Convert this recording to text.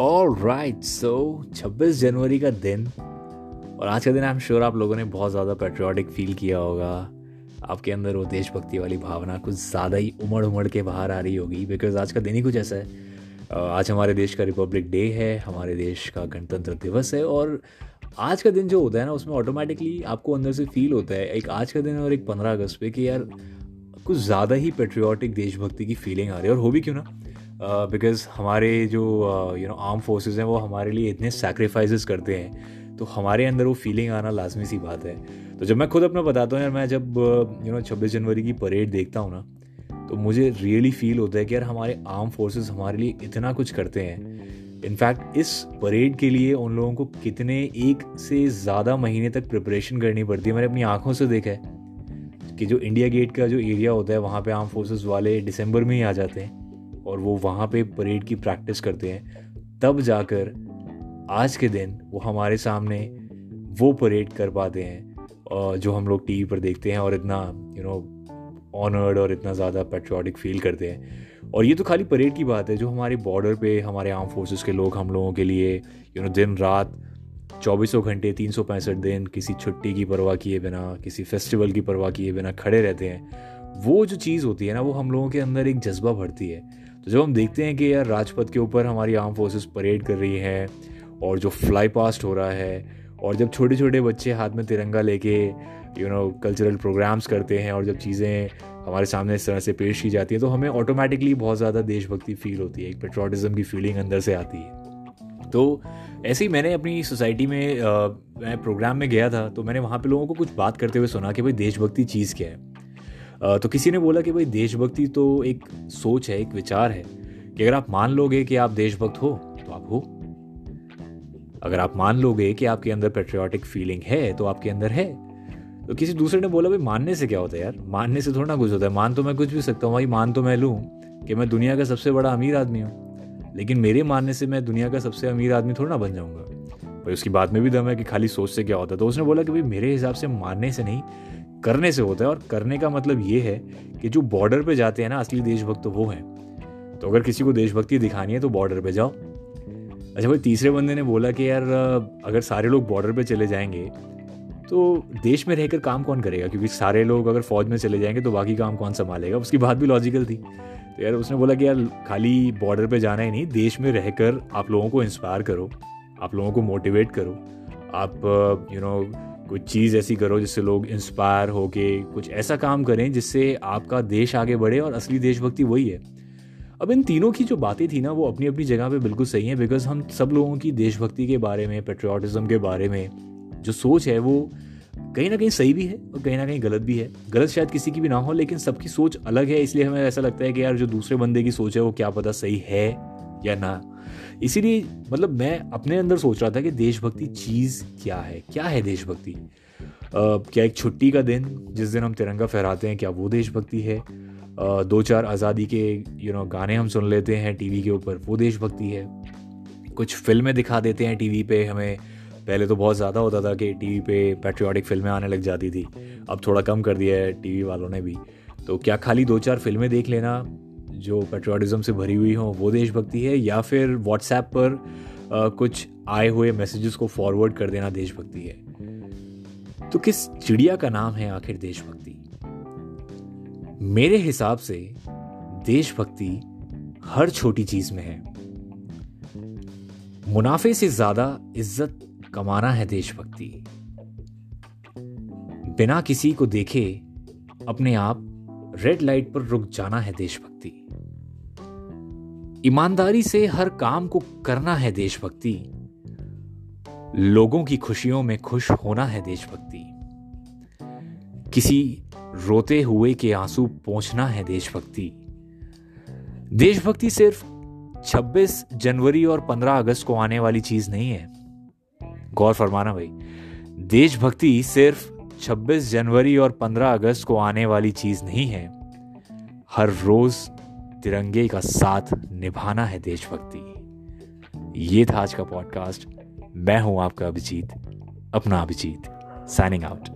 All right so 26 जनवरी का दिन, और आज का दिन आई एम श्योर आप लोगों ने बहुत ज़्यादा पेट्रियाटिक फील किया होगा। आपके अंदर वो देशभक्ति वाली भावना कुछ ज़्यादा ही उमड़ उमड़ के बाहर आ रही होगी बिकॉज़ आज का दिन ही कुछ ऐसा है। आज हमारे देश का रिपब्लिक डे है, हमारे देश का गणतंत्र दिवस है, और आज का दिन जो होता है ना, उसमें ऑटोमेटिकली आपको अंदर से फील होता है। एक आज का दिन और एक पंद्रह अगस्त पे कि यार, कुछ ज़्यादा ही पेट्रियाटिक देशभक्ति की फीलिंग आ रही है, और हो भी क्यों ना? बिकॉज़ uh, हमारे जो यू नो आर्म फोर्सेस हैं वो हमारे लिए इतने सेक्रीफाइसेस करते हैं। तो हमारे अंदर वो फीलिंग आना लाजमी सी बात है। तो जब मैं खुद अपना बताता हूँ यार मैं जब यू नो छब्बीस जनवरी की परेड देखता हूँ ना तो मुझे रियली फील होता है कि यार हमारे आर्म फोर्सेस हमारे लिए इतना कुछ करते हैं। इनफैक्ट इस परेड के लिए उन लोगों को कितने एक से ज़्यादा महीने तक प्रिपरेशन करनी पड़ती है। मैंने अपनी आँखों से देखा है कि जो इंडिया गेट का जो एरिया होता है वहाँ पे आर्म फोर्सेस वाले दिसंबर में ही आ जाते हैं। और वो वहाँ पे परेड की प्रैक्टिस करते हैं। तब जाकर आज के दिन वो हमारे सामने वो परेड कर पाते हैं जो हम लोग टीवी पर देखते हैं और इतना यू नो ऑनर्ड और इतना ज़्यादा पेट्रियाटिक फील करते हैं। और ये तो खाली परेड की बात है, जो हमारे बॉर्डर पे, हमारे आर्म फोर्सेस के लोग हम लोगों के लिए यू नो दिन रात चौबीसों घंटे, तीन सौ पैंसठ दिन किसी छुट्टी की परवाह किए बिना, किसी फेस्टिवल की परवाह किए बिना खड़े रहते हैं। वो जो चीज़ होती है ना, वो हम लोगों के अंदर एक जज्बा भरती है। जब हम देखते हैं कि यार राजपथ के ऊपर हमारी आर्म फोर्सेस परेड कर रही है और जो फ्लाई पास्ट हो रहा है और जब छोटे छोटे बच्चे हाथ में तिरंगा लेके यू नो कल्चरल प्रोग्राम्स करते हैं और जब चीज़ें हमारे सामने इस तरह से पेश की जाती है तो हमें ऑटोमेटिकली बहुत ज़्यादा देशभक्ति फील होती है एक पेट्रोटिज़म की फीलिंग अंदर से आती है। तो ऐसे ही मैंने अपनी सोसाइटी में आ, मैं प्रोग्राम में गया था तो मैंने वहाँ पे लोगों को कुछ बात करते हुए सुना कि भाई देशभक्ति चीज़ क्या है? तो किसी ने बोला कि भाई, देशभक्ति तो एक सोच है, एक विचार है कि अगर आप मान लोगे कि आप देशभक्त हो तो आप हो। अगर आप मान लोगे कि आपके अंदर पेट्रियाटिक फीलिंग है तो आपके अंदर है। तो किसी दूसरे ने बोला, भाई, मानने से क्या होता है यार? मानने से थोड़ा ना कुछ होता है। मान तो मैं कुछ भी सकता हूँ, भाई, मान तो मैं लूँ कि मैं दुनिया का सबसे बड़ा अमीर आदमी हूँ। लेकिन मेरे मानने से मैं दुनिया का सबसे अमीर आदमी थोड़ा ना बन जाऊँगा। भाई, उसकी बात में भी दम है कि खाली सोच से क्या होता है? तो उसने बोला कि भाई, मेरे हिसाब से मानने से नहीं करने से होता है और करने का मतलब ये है कि जो बॉर्डर पे जाते हैं ना असली देशभक्त तो वो हैं। तो अगर किसी को देशभक्ति दिखानी है तो बॉर्डर पे जाओ। अच्छा भाई तीसरे बंदे ने बोला कि यार, अगर सारे लोग बॉर्डर पे चले जाएँगे तो देश में रहकर काम कौन करेगा? क्योंकि सारे लोग अगर फौज में चले जाएँगे तो बाकी काम कौन संभालेगा? उसकी बात भी लॉजिकल थी। तो यार उसने बोला कि यार, खाली बॉर्डर पे जाना ही नहीं, देश में रहकर आप लोगों को इंस्पायर करो, आप लोगों को मोटिवेट करो। आप यू नो कोई चीज़ ऐसी करो जिससे लोग इंस्पायर हो के कुछ ऐसा काम करें जिससे आपका देश आगे बढ़े और असली देशभक्ति वही है। अब इन तीनों की जो बातें थी ना, वो अपनी अपनी जगह पे बिल्कुल सही हैं बिकॉज़ हम सब लोगों की देशभक्ति के बारे में पेट्रियाटिज़म के बारे में जो सोच है वो कहीं ना कहीं सही भी है और कहीं ना कहीं गलत भी है। गलत शायद किसी की भी ना हो, लेकिन सबकी सोच अलग है, इसलिए हमें ऐसा लगता है कि यार जो दूसरे बंदे की सोच है वो क्या पता सही है या ना। इसीलिए मतलब मैं अपने अंदर सोच रहा था कि देशभक्ति चीज़ क्या है? क्या है देशभक्ति? क्या एक छुट्टी का दिन, जिस दिन हम तिरंगा फहराते हैं, क्या वो देशभक्ति है? दो चार आज़ादी के यू नो गाने हम सुन लेते हैं टीवी के ऊपर, वो देशभक्ति है। कुछ फ़िल्में दिखा देते हैं टीवी पे, हमें पहले तो बहुत ज़्यादा होता था कि टीवी पे पेट्रियाटिक फ़िल्में आने लग जाती थी, अब थोड़ा कम कर दिया है टीवी वालों ने भी। तो क्या खाली दो चार फ़िल्में देख लेना जो पेट्रोटिज्म से भरी हुई हो वो देशभक्ति है या फिर व्हाट्सएप पर आ, कुछ आए हुए मैसेजेस को फॉरवर्ड कर देना देशभक्ति है। तो किस चिड़िया का नाम है आखिर देशभक्ति? मेरे हिसाब से देशभक्ति हर छोटी चीज़ में है। मुनाफे से ज़्यादा इज़्ज़त कमाना है देशभक्ति। बिना किसी को देखे अपने आप रेड लाइट पर रुक जाना है देशभक्ति। ईमानदारी से हर काम को करना है देशभक्ति। लोगों की खुशियों में खुश होना है देशभक्ति। किसी रोते हुए के आँसू पहुँचना है देशभक्ति। देशभक्ति सिर्फ़ 26 जनवरी और 15 अगस्त को आने वाली चीज़ नहीं है। गौर फरमाना भाई, देशभक्ति सिर्फ़ 26 जनवरी और 15 अगस्त को आने वाली चीज़ नहीं है। हर रोज तिरंगे का साथ निभाना है देशभक्ति। ये था आज का पॉडकास्ट। मैं हूँ आपका अभिजीत। अपना अभिजीत। Signing out